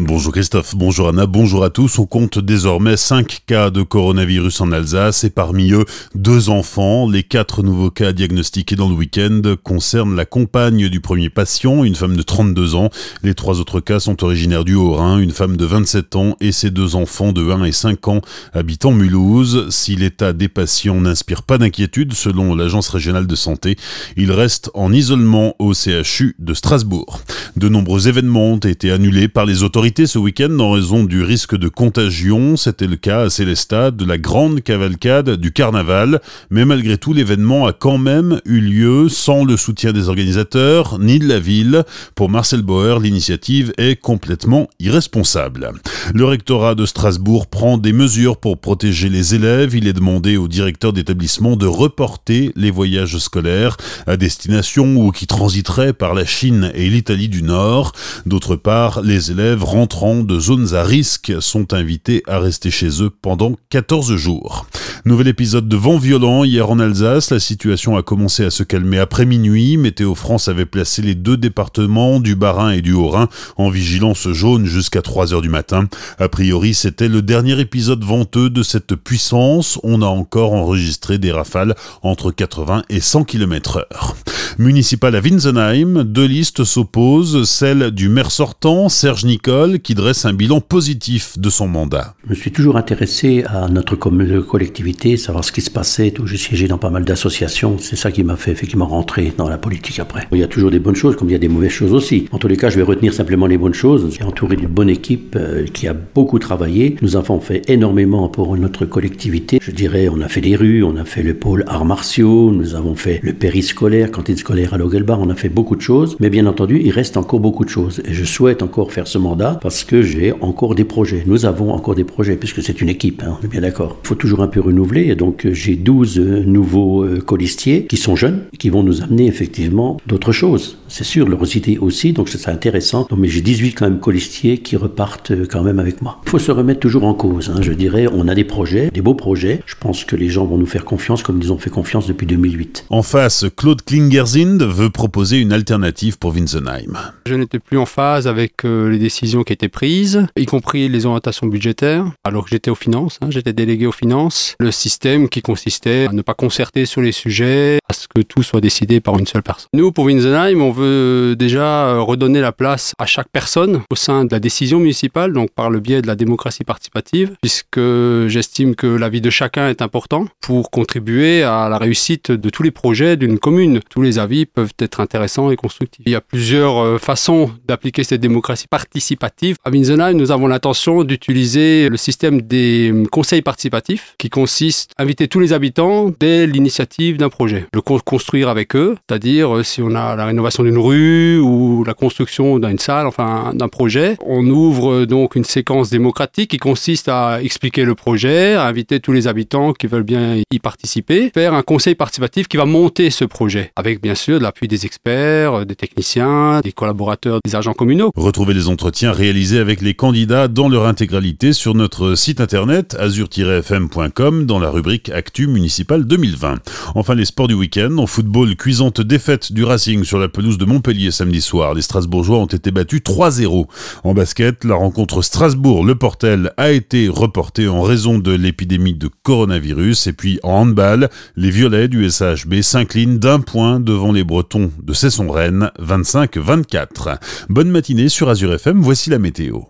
Bonjour Christophe, bonjour Anna, bonjour à tous. On compte désormais 5 cas de coronavirus en Alsace et parmi eux deux enfants. Les quatre nouveaux cas diagnostiqués dans le week-end concernent la compagne du premier patient, une femme de 32 ans. Les trois autres cas sont originaires du Haut-Rhin, une femme de 27 ans et ses deux enfants de 1 et 5 ans habitant Mulhouse. Si l'état des patients n'inspire pas d'inquiétude selon l'agence régionale de santé, ils restent en isolement au CHU de Strasbourg. De nombreux événements ont été annulés par les autorités ce week-end en raison du risque de contagion. C'était le cas à Célestat de la grande cavalcade du carnaval. Mais malgré tout, l'événement a quand même eu lieu sans le soutien des organisateurs ni de la ville. Pour Marcel Bauer, l'initiative est complètement irresponsable. Le rectorat de Strasbourg prend des mesures pour protéger les élèves. Il est demandé au directeur d'établissement de reporter les voyages scolaires à destination ou qui transiteraient par la Chine et l'Italie du Nord. D'autre part, les élèves rentrant de zones à risque sont invités à rester chez eux pendant 14 jours. Nouvel épisode de vent violent hier en Alsace. La situation a commencé à se calmer après minuit. Météo France avait placé les deux départements du Bas-Rhin et du Haut-Rhin en vigilance jaune jusqu'à 3 heures du matin. A priori, c'était le dernier épisode venteux de cette puissance. On a encore enregistré des rafales entre 80 et 100 km heure municipale à Winsenheim, deux listes s'opposent, celle du maire sortant, Serge Nicole, qui dresse un bilan positif de son mandat. Je me suis toujours intéressé à notre collectivité, savoir ce qui se passait. J'ai siégé dans pas mal d'associations. C'est ça qui m'a fait effectivement rentrer dans la politique après. Il y a toujours des bonnes choses, comme il y a des mauvaises choses aussi. En tous les cas, je vais retenir simplement les bonnes choses. J'ai entouré d'une bonne équipe euh, qui a beaucoup travaillé. Nous avons fait énormément pour notre collectivité. Je dirais, on a fait des rues, on a fait le pôle arts martiaux, nous avons fait le périscolaire, cantine scolaire à Logelbar, on a fait beaucoup de choses, mais bien entendu, il reste encore beaucoup de choses. Et je souhaite encore faire ce mandat parce que j'ai encore des projets. Nous avons encore des projets, puisque c'est une équipe, hein, on est bien d'accord. Il faut toujours un peu renouveler, et donc euh, j'ai 12 euh, nouveaux euh, colistiers qui sont jeunes, qui vont nous amener effectivement d'autres choses. C'est sûr, leur idée aussi, donc c'est intéressant. Mais j'ai 18 quand même colistiers qui repartent quand même avec moi. Il faut se remettre toujours en cause, hein, je dirais. On a des projets, des beaux projets. Je pense que les gens vont nous faire confiance comme ils ont fait confiance depuis 2008. En face, Claude Veut proposer une alternative pour Winsenheim. Je n'étais plus en phase avec euh, les décisions qui étaient prises, y compris les orientations budgétaires, alors que j'étais aux finances, hein, j'étais délégué aux finances. Le système qui consistait à ne pas concerter sur les sujets, que tout soit décidé par une seule personne. Nous, pour Winsenheim, on veut déjà euh, redonner la place à chaque personne au sein de la décision municipale, donc par le biais de la démocratie participative, puisque j'estime que la vie de chacun est important pour contribuer à la réussite de tous les projets d'une commune. Tous les peuvent être intéressants et constructifs. Il y a plusieurs euh, façons d'appliquer cette démocratie participative. À Winsenheim, nous avons l'intention d'utiliser le système des euh, conseils participatifs qui consiste à inviter tous les habitants dès l'initiative d'un projet. Construire avec eux, c'est-à-dire euh, si on a la rénovation d'une rue ou la construction d'une salle, enfin d'un projet, on ouvre donc une séquence démocratique qui consiste à expliquer le projet, à inviter tous les habitants qui veulent bien y participer, faire un conseil participatif qui va monter ce projet avec bien sûr l'appui des experts, euh, des techniciens, des collaborateurs des agents communaux. Retrouvez les entretiens réalisés avec les candidats dans leur intégralité sur notre site internet azur-fm.com dans la rubrique Actu municipale 2020. Enfin les sports du week-end, en football, cuisante défaite du Racing sur la pelouse de Montpellier samedi soir. Les Strasbourgeois ont été battus 3-0. En basket, la rencontre Strasbourg-Le Portel a été reportée en raison de l'épidémie de coronavirus. Et puis en handball, les Violets du SHB s'inclinent d'un point devant les Bretons de Cesson-Rennes, 25-24. Bonne matinée sur Azure FM, voici la météo.